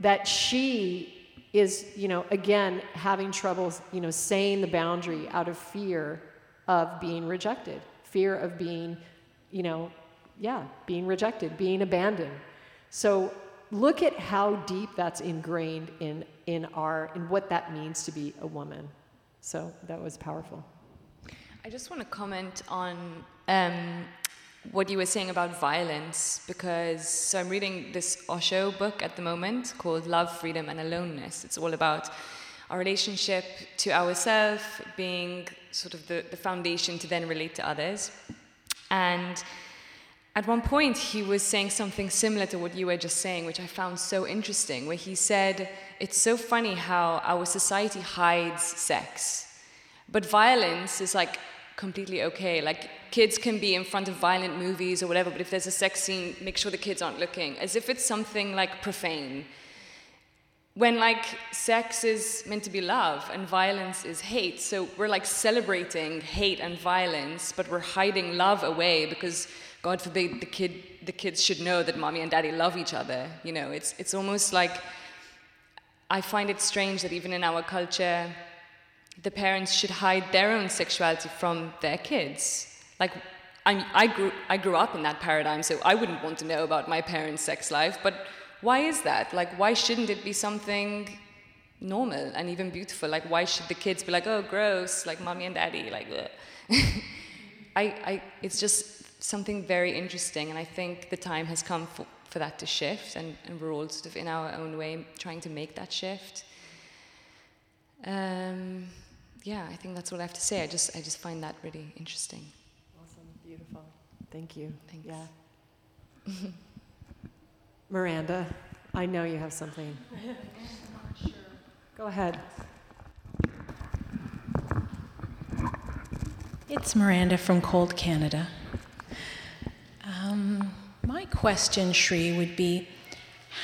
that she is, you know, again, having trouble, you know, saying the boundary out of fear of being rejected, fear of being, you know, yeah, being rejected, being abandoned. So look at how deep that's ingrained in, in our, in what that means to be a woman. So that was powerful. I just want to comment on um, what you were saying about violence because so I'm reading this Osho book at the moment called Love, Freedom, and Aloneness. It's all about our relationship to ourselves being sort of the, the foundation to then relate to others. And at one point, he was saying something similar to what you were just saying, which I found so interesting, where he said, It's so funny how our society hides sex, but violence is like completely okay. Like, kids can be in front of violent movies or whatever, but if there's a sex scene, make sure the kids aren't looking, as if it's something like profane. When like sex is meant to be love and violence is hate so we're like celebrating hate and violence but we're hiding love away because god forbid the kid the kids should know that mommy and daddy love each other you know? It's it's almost like i find it strange that even in our culture the parents should hide their own sexuality from their kids like I, I grew i grew up in that paradigm so i wouldn't want to know about my parents sex life but why is that? Like, why shouldn't it be something normal and even beautiful? Like, why should the kids be like, oh, gross, like mommy and daddy, like, I, I, it's just something very interesting, and I think the time has come for, for that to shift, and, and we're all sort of in our own way trying to make that shift. Um, yeah, I think that's what I have to say. I just, I just find that really interesting. Awesome, beautiful. Thank you. Thanks. Yeah. Miranda, I know you have something. sure. Go ahead. It's Miranda from Cold Canada. Um, my question, Shri, would be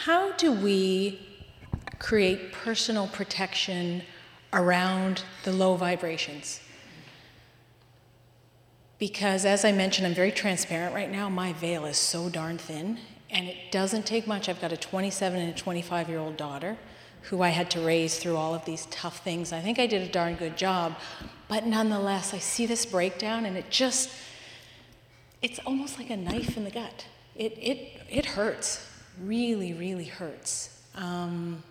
how do we create personal protection around the low vibrations? Because, as I mentioned, I'm very transparent right now. My veil is so darn thin, and it doesn't take much. I've got a 27 and a 25 year old daughter who I had to raise through all of these tough things. I think I did a darn good job, but nonetheless, I see this breakdown and it just, it's almost like a knife in the gut. It, it, it hurts, really, really hurts. Um,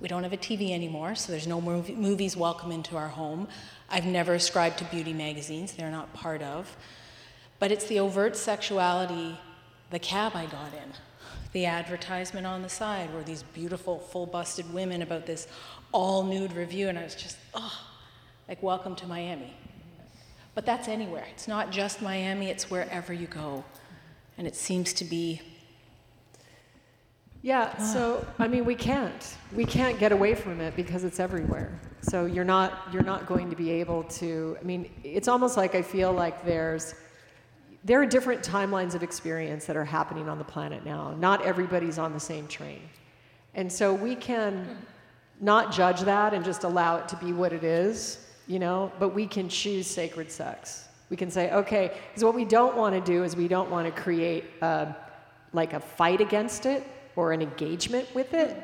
we don't have a TV anymore, so there's no movie, movies welcome into our home. I've never ascribed to beauty magazines, they're not part of. But it's the overt sexuality the cab I got in, the advertisement on the side where these beautiful, full busted women about this all nude review, and I was just, oh, like, welcome to Miami. But that's anywhere. It's not just Miami, it's wherever you go. And it seems to be. Yeah, so I mean we can't. We can't get away from it because it's everywhere. So you're not you're not going to be able to I mean it's almost like I feel like there's there are different timelines of experience that are happening on the planet now. Not everybody's on the same train. And so we can not judge that and just allow it to be what it is, you know, but we can choose sacred sex. We can say, okay, because what we don't want to do is we don't want to create a, uh, like a fight against it or an engagement with it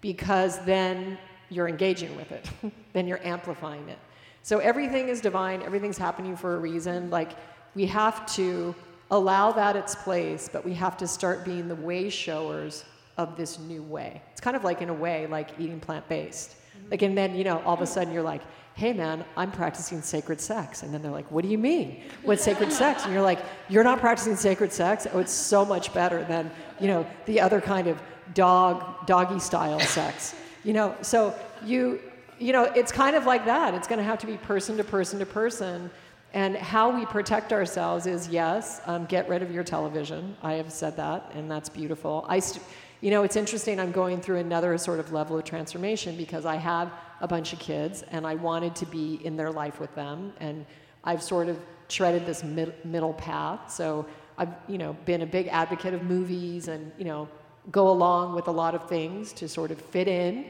because then you're engaging with it, then you're amplifying it. So everything is divine, everything's happening for a reason. Like, we have to allow that its place, but we have to start being the way showers of this new way. It's kind of like, in a way, like eating plant based. Mm-hmm. Like, and then, you know, all of a sudden you're like, hey man, I'm practicing sacred sex. And then they're like, what do you mean? What's sacred sex? And you're like, you're not practicing sacred sex? Oh, it's so much better than, you know, the other kind of dog, doggy style sex. You know, so you, you know, it's kind of like that. It's going to have to be person to person to person and how we protect ourselves is yes, um, get rid of your television. I have said that, and that's beautiful. I, st- you know, it's interesting. I'm going through another sort of level of transformation because I have a bunch of kids, and I wanted to be in their life with them, and I've sort of treaded this mid- middle path. So I've, you know, been a big advocate of movies, and you know, go along with a lot of things to sort of fit in.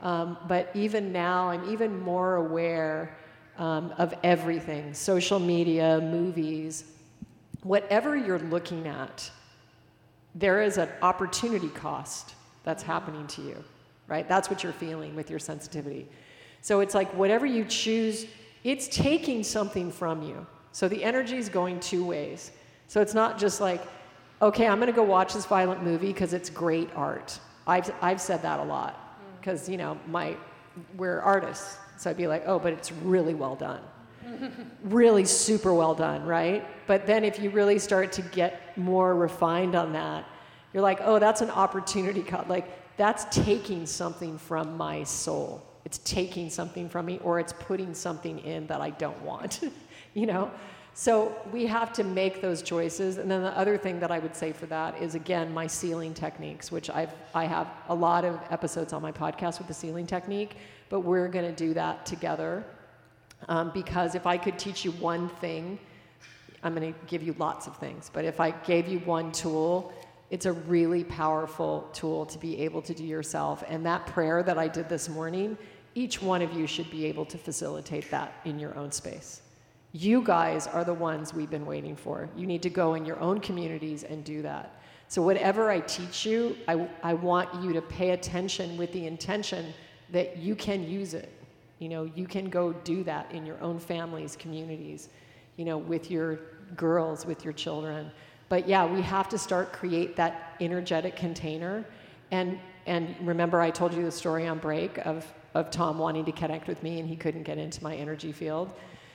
Um, but even now, I'm even more aware um, of everything social media, movies, whatever you're looking at, there is an opportunity cost that's happening to you, right? That's what you're feeling with your sensitivity. So it's like whatever you choose, it's taking something from you. So the energy is going two ways. So it's not just like, okay, I'm going to go watch this violent movie because it's great art. I've, I've said that a lot mm. because, you know, my, we're artists. So I'd be like, oh, but it's really well done. really super well done, right? But then if you really start to get more refined on that, you're like, oh, that's an opportunity cut. Like, that's taking something from my soul. It's taking something from me, or it's putting something in that I don't want, you know? So we have to make those choices. And then the other thing that I would say for that is again my sealing techniques, which I've I have a lot of episodes on my podcast with the sealing technique, but we're going to do that together um, because if I could teach you one thing, I'm going to give you lots of things. But if I gave you one tool, it's a really powerful tool to be able to do yourself. And that prayer that I did this morning, each one of you should be able to facilitate that in your own space. You guys are the ones we've been waiting for. You need to go in your own communities and do that. So, whatever I teach you, I, I want you to pay attention with the intention that you can use it. You know, you can go do that in your own families, communities, you know, with your girls, with your children. But yeah, we have to start create that energetic container. And and remember I told you the story on break of of Tom wanting to connect with me and he couldn't get into my energy field.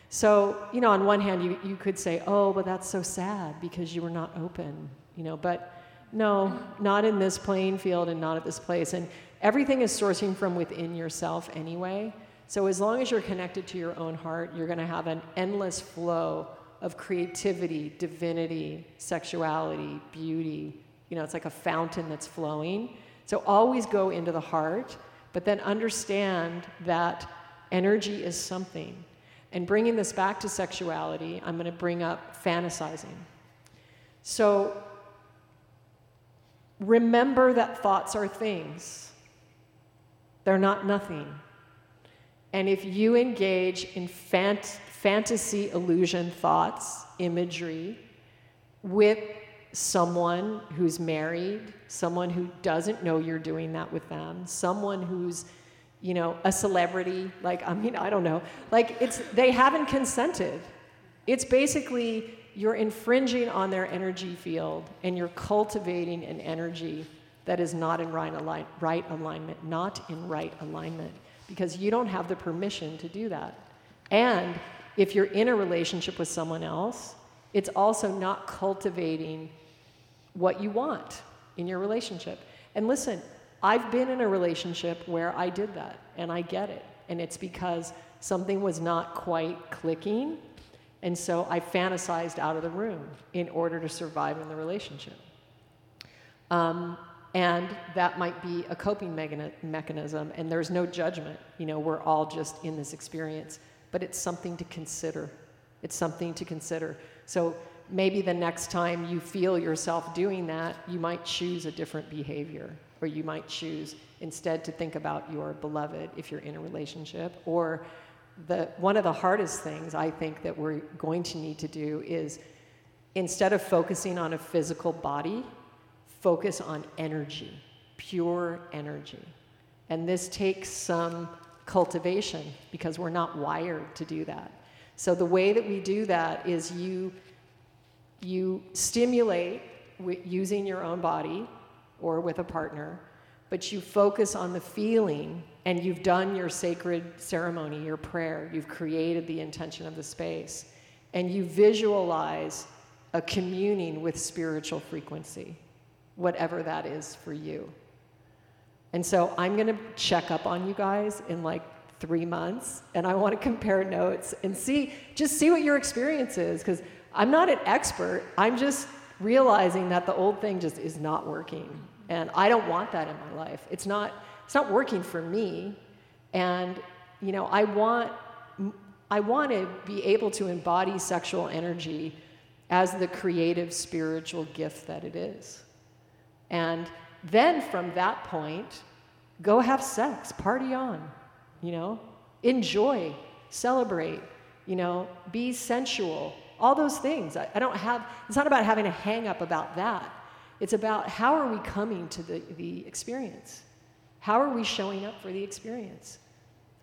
So, you know, on one hand, you, you could say, oh, but that's so sad because you were not open, you know, but no, not in this playing field and not at this place. And everything is sourcing from within yourself anyway. So, as long as you're connected to your own heart, you're going to have an endless flow of creativity, divinity, sexuality, beauty. You know, it's like a fountain that's flowing. So, always go into the heart, but then understand that energy is something. And bringing this back to sexuality, I'm going to bring up fantasizing. So remember that thoughts are things, they're not nothing. And if you engage in fant- fantasy, illusion, thoughts, imagery with someone who's married, someone who doesn't know you're doing that with them, someone who's you know, a celebrity, like, I mean, I don't know. Like, it's, they haven't consented. It's basically you're infringing on their energy field and you're cultivating an energy that is not in right, align, right alignment, not in right alignment, because you don't have the permission to do that. And if you're in a relationship with someone else, it's also not cultivating what you want in your relationship. And listen, I've been in a relationship where I did that, and I get it. And it's because something was not quite clicking, and so I fantasized out of the room in order to survive in the relationship. Um, and that might be a coping mechanism, and there's no judgment. You know, we're all just in this experience, but it's something to consider. It's something to consider. So maybe the next time you feel yourself doing that, you might choose a different behavior or you might choose instead to think about your beloved if you're in a relationship. Or the one of the hardest things i think that we're going to need to do is instead of focusing on a physical body focus on energy pure energy. And this takes some cultivation because we're not wired to do that. So the way that we do that is you you stimulate using your own body or with a partner, but you focus on the feeling and you've done your sacred ceremony, your prayer, you've created the intention of the space, and you visualize a communing with spiritual frequency, whatever that is for you. And so I'm going to check up on you guys in like three months, and I want to compare notes and see, just see what your experience is, because I'm not an expert. I'm just realizing that the old thing just is not working. And I don't want that in my life. It's not, it's not working for me. And, you know, I want, I want to be able to embody sexual energy as the creative spiritual gift that it is. And then from that point, go have sex, party on, you know, enjoy, celebrate, you know, be sensual, all those things. I, I, don't have, it's not about having a hang up about that. It's about how are we coming to the, the experience? How are we showing up for the experience?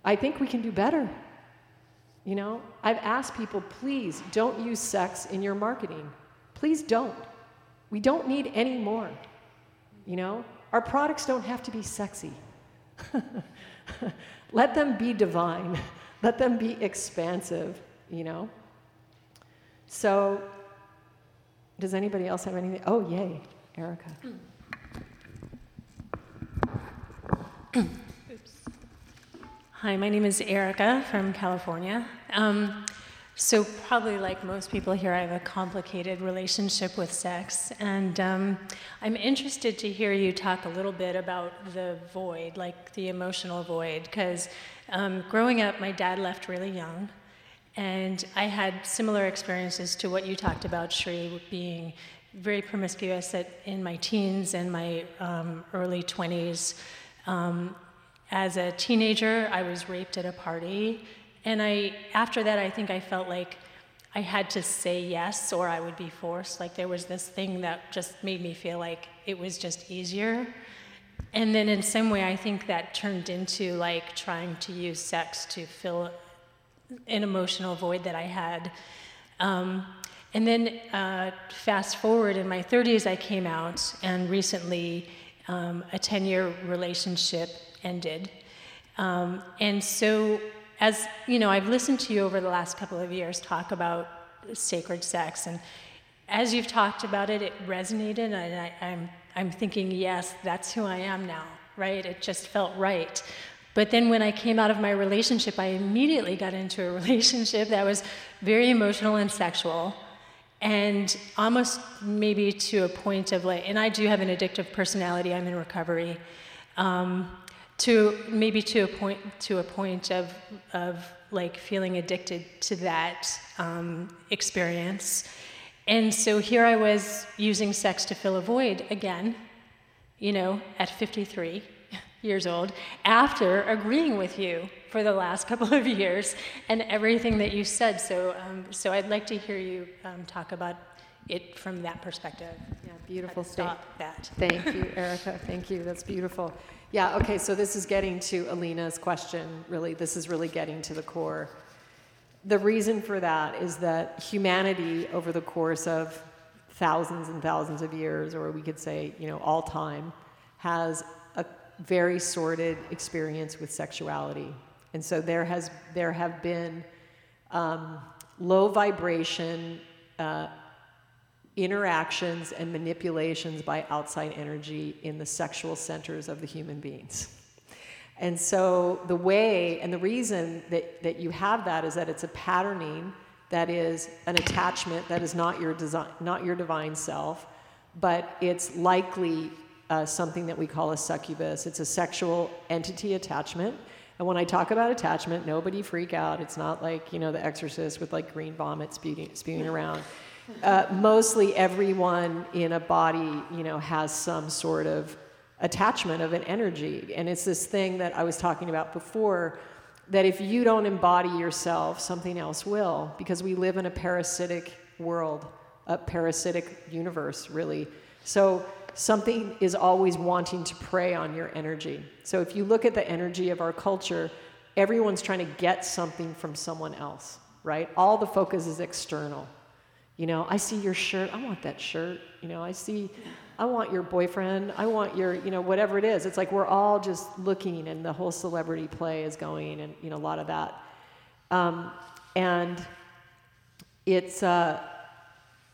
I think we can do better. You know, I've asked people, please don't use sex in your marketing. Please don't. We don't need any more. You know, our products don't have to be sexy. Let them be divine. Let them be expansive, you know? So, does anybody else have anything? Oh, yay, Erica. Hi, my name is Erica from California. Um, so, probably like most people here, I have a complicated relationship with sex. And um, I'm interested to hear you talk a little bit about the void, like the emotional void. Because um, growing up, my dad left really young. And I had similar experiences to what you talked about, Shri, being very promiscuous at, in my teens and my um, early 20s. Um, as a teenager, I was raped at a party and I, after that, I think I felt like I had to say yes or I would be forced. Like there was this thing that just made me feel like it was just easier. And then in some way, I think that turned into like trying to use sex to fill an emotional void that I had. Um, and then uh, fast forward in my 30s, I came out, and recently um, a 10 year relationship ended. Um, and so as you know, I've listened to you over the last couple of years talk about sacred sex, and as you've talked about it, it resonated, and I, I'm I'm thinking, yes, that's who I am now, right? It just felt right. But then when I came out of my relationship, I immediately got into a relationship that was very emotional and sexual, and almost maybe to a point of like, and I do have an addictive personality. I'm in recovery. Um, to maybe to a point to a point of of like feeling addicted to that um, experience and so here i was using sex to fill a void again you know at 53 years old after agreeing with you for the last couple of years and everything that you said. So um, so i'd like to hear you um, talk about it from that perspective. Yeah beautiful stop that. Thank you erica. Thank you. That's beautiful. Yeah, okay, so this is getting to Alina's question, really. This is really getting to the core. The reason for that is that humanity, over the course of thousands and thousands of years, or we could say, you know, all time, has very sordid experience with sexuality. And so there, has, there have been um, low vibration, uh, interactions and manipulations by outside energy in the sexual centers of the human beings. And so the way and the reason that, that you have that is that it's a patterning that is an attachment that is not your design, not your divine self, but it's likely uh, something that we call a succubus. It's a sexual entity attachment. And when I talk about attachment, nobody freak out. It's not like, you know, the exorcist with like green vomit spewing, spewing around uh, mostly everyone in a body, you know, has some sort of attachment of an energy. And it's this thing that I was talking about before that if you don't embody yourself, something else will, because we live in a parasitic world, a parasitic universe, really. So something is always wanting to prey on your energy. So if you look at the energy of our culture, everyone's trying to get something from someone else, right? All the focus is external. You know, I see your shirt, I want that shirt. You know, I see, I want your boyfriend, I want your, you know, whatever it is. It's like we're all just looking and the whole celebrity play is going and, you know, a lot of that. Um, and it's, uh,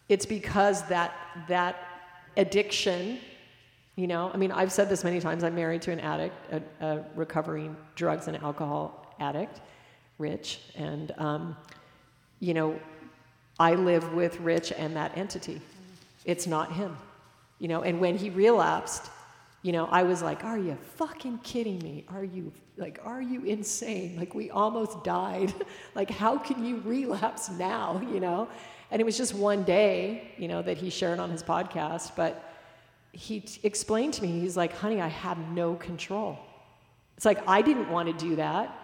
it's because that, that addiction, you know, I mean, I've said this many times. I'm married to an addict, a, a recovering drugs and alcohol addict, Rich. And, um, you know, I live with Rich and that entity. It's not him. You know, and when he relapsed, you know, I was like, are you fucking kidding me? Are you like are you insane? Like we almost died. like how can you relapse now, you know? And it was just one day, you know, that he shared on his podcast, but he t- explained to me, he's like, honey, I have no control. It's like, I didn't want to do that.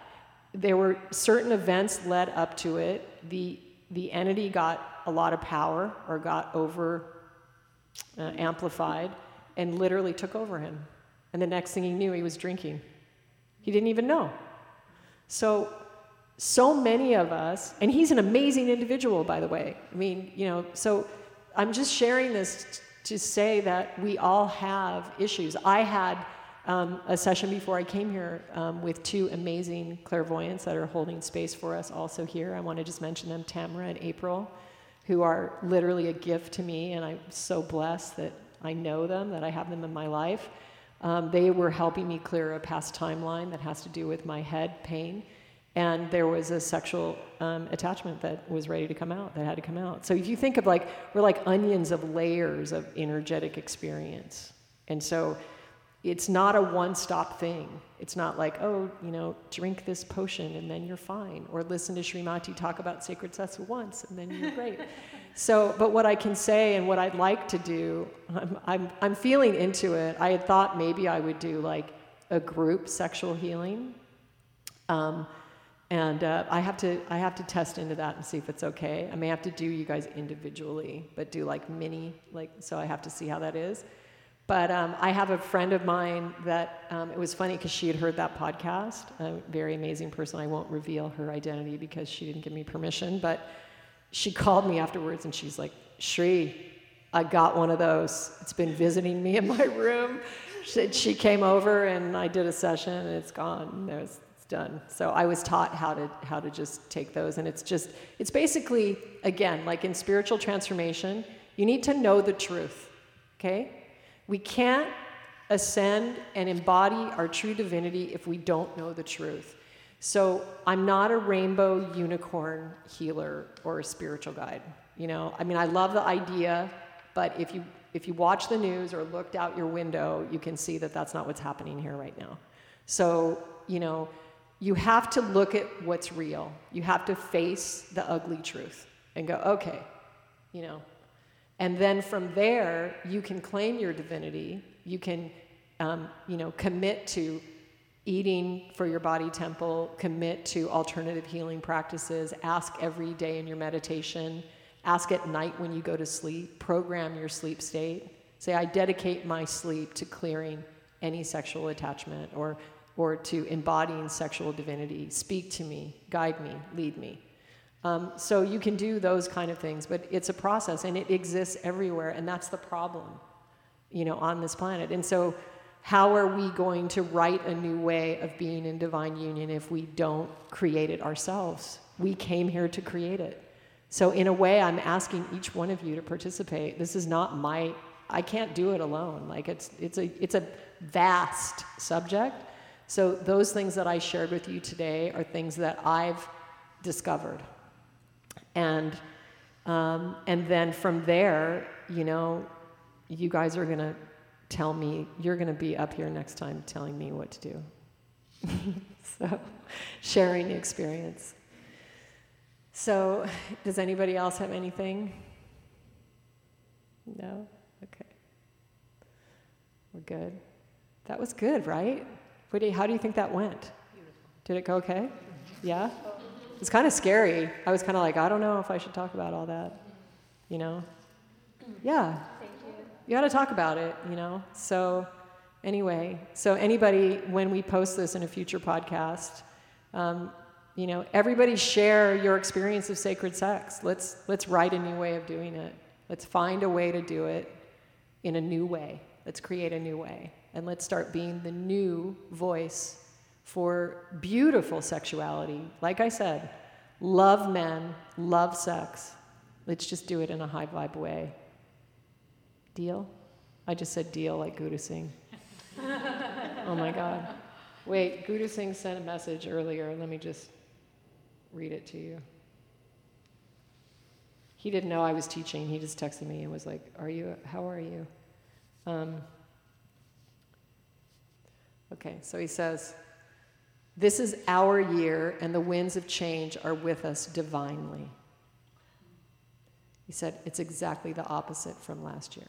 There were certain events led up to it. The the entity got a lot of power or got over uh, amplified and literally took over him. And the next thing he knew, he was drinking. He didn't even know. So, so many of us, and he's an amazing individual, by the way. I mean, you know, so I'm just sharing this to say that we all have issues. I had um, a session before I came here um, with two amazing clairvoyants that are holding space for us also here. I want to just mention them, Tamara and April, who are literally a gift to me, and I'm so blessed that I know them, that I have them in my life. Um, they were helping me clear a past timeline that has to do with my head pain. And there was a sexual um, attachment that was ready to come out, that had to come out. So if you think of like, we're like onions of layers of energetic experience. And so it's not a one stop thing. It's not like, oh, you know, drink this potion and then you're fine. Or listen to Srimati talk about sacred sex once and then you're great. so, but what I can say and what I'd like to do, I'm, I'm, I'm feeling into it. I had thought maybe I would do like a group sexual healing. Um, and uh, I have to I have to test into that and see if it's okay. I may have to do you guys individually, but do like mini like so I have to see how that is. But um, I have a friend of mine that um, it was funny because she had heard that podcast. A very amazing person. I won't reveal her identity because she didn't give me permission. But she called me afterwards and she's like, Shri, I got one of those. It's been visiting me in my room. She, she came over and I did a session and it's gone. Done. So I was taught how to how to just take those. And it's just it's basically again like in spiritual transformation, you need to know the truth. Okay we can't ascend and embody our true divinity if we don't know the truth. So I'm not a rainbow unicorn healer or a spiritual guide. You know, I mean, I love the idea, but if you if you watch the news or looked out your window, you can see that that's not what's happening here right now. So, you know, you have to look at what's real. You have to face the ugly truth and go, okay, you know, and then from there, you can claim your divinity. You can, um, you know, commit to eating for your body temple, commit to alternative healing practices, ask every day in your meditation, ask at night when you go to sleep, program your sleep state. Say, I dedicate my sleep to clearing any sexual attachment or, or to embodying sexual divinity. Speak to me, guide me, lead me. Um, so you can do those kind of things, but it's a process and it exists everywhere, and that's the problem, you know, on this planet. And so, how are we going to write a new way of being in divine union if we don't create it ourselves? We came here to create it. So, in a way, I'm asking each one of you to participate. This is not my, I can't do it alone. Like, it's, it's, a, it's a vast subject. So, those things that I shared with you today are things that I've discovered. And, um, and then from there, you know, you guys are going to tell me, you're going to be up here next time telling me what to do. so, sharing experience. So, does anybody else have anything? No? Okay. We're good. That was good, right? How do you think that went? Beautiful. Did it go okay? Yeah? It's kind of scary. I was kind of like, I don't know if I should talk about all that, you know? Yeah. You. You got to talk about it, you know? So, anyway, so anybody, when we post this in a future podcast, um, you know, everybody share your experience of sacred sex. Let's, let's write a new way of doing it. Let's find a way to do it in a new way. Let's create a new way. And let's start being the new voice for beautiful sexuality. Like I said, love men, love sex. Let's just do it in a high vibe way. Deal? I just said deal like Guru Singh. oh my God. Wait, Guru Singh sent a message earlier. Let me just read it to you. He didn't know I was teaching. He just texted me and was like, "Are you? How are you?" Um, okay, so he says, this is our year, and the winds of change are with us divinely. He said, It's exactly the opposite from last year.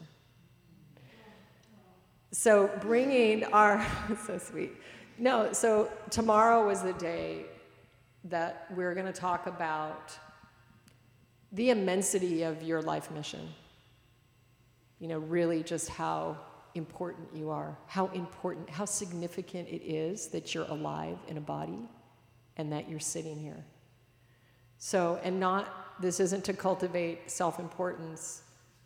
So, bringing our, so sweet. No, so tomorrow was the day that we're going to talk about the immensity of your life mission. You know, really just how important you are, how important, how significant it is that you're alive in a body and that you're sitting here. So, and not, this isn't to cultivate self importance,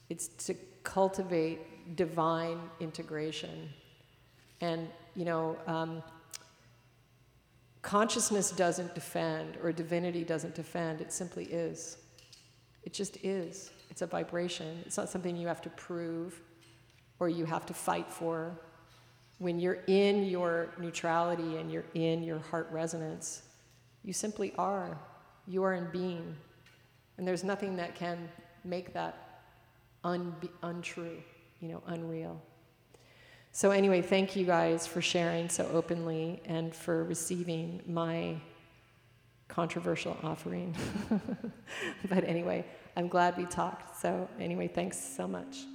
it's to cultivate divine integration. And, you know, um, consciousness doesn't defend or divinity doesn't defend, it simply is. It just is. It's a vibration. It's not something you have to prove or you have to fight for. When you're in your neutrality and you're in your heart resonance, you simply are. You are in being. And there's nothing that can make that un- untrue, you know, unreal. So, anyway, thank you guys for sharing so openly and for receiving my controversial offering. but anyway, I'm glad we talked. So, anyway, thanks so much.